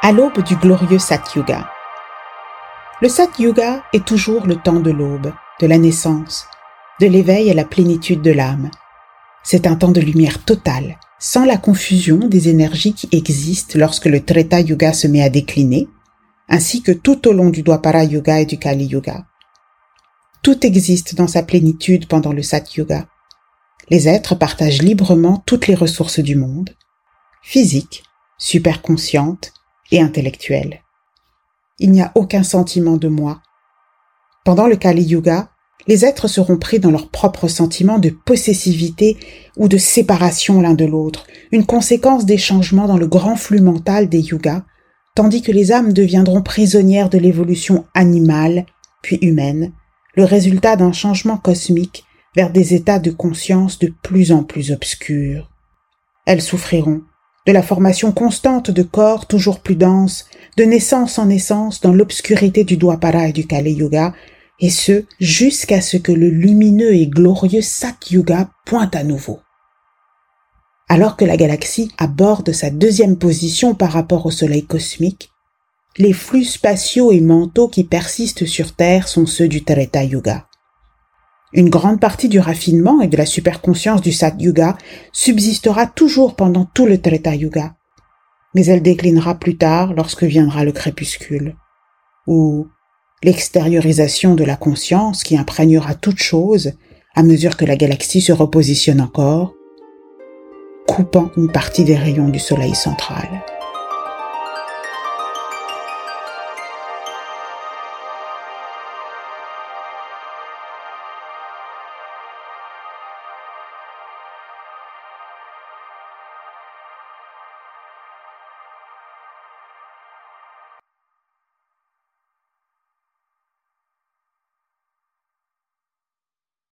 à l'aube du glorieux Satyuga. Le Satyuga est toujours le temps de l'aube, de la naissance, de l'éveil à la plénitude de l'âme. C'est un temps de lumière totale, sans la confusion des énergies qui existent lorsque le Treta Yuga se met à décliner, ainsi que tout au long du Dwapara Yuga et du Kali Yuga. Tout existe dans sa plénitude pendant le Satyuga. Les êtres partagent librement toutes les ressources du monde, physiques, superconscientes et intellectuelles. Il n'y a aucun sentiment de moi. Pendant le Kali Yuga, les êtres seront pris dans leur propre sentiment de possessivité ou de séparation l'un de l'autre, une conséquence des changements dans le grand flux mental des yugas, tandis que les âmes deviendront prisonnières de l'évolution animale, puis humaine, le résultat d'un changement cosmique vers des états de conscience de plus en plus obscurs. Elles souffriront de la formation constante de corps toujours plus denses, de naissance en naissance dans l'obscurité du Dwapara et du Kali Yuga, et ce jusqu'à ce que le lumineux et glorieux Sat Yuga pointe à nouveau. Alors que la galaxie aborde sa deuxième position par rapport au Soleil cosmique, les flux spatiaux et mentaux qui persistent sur Terre sont ceux du Treta Yuga. Une grande partie du raffinement et de la superconscience du Sat Yuga subsistera toujours pendant tout le Treta Yuga, mais elle déclinera plus tard lorsque viendra le crépuscule, où l'extériorisation de la conscience qui imprégnera toute chose à mesure que la galaxie se repositionne encore, coupant une partie des rayons du Soleil central.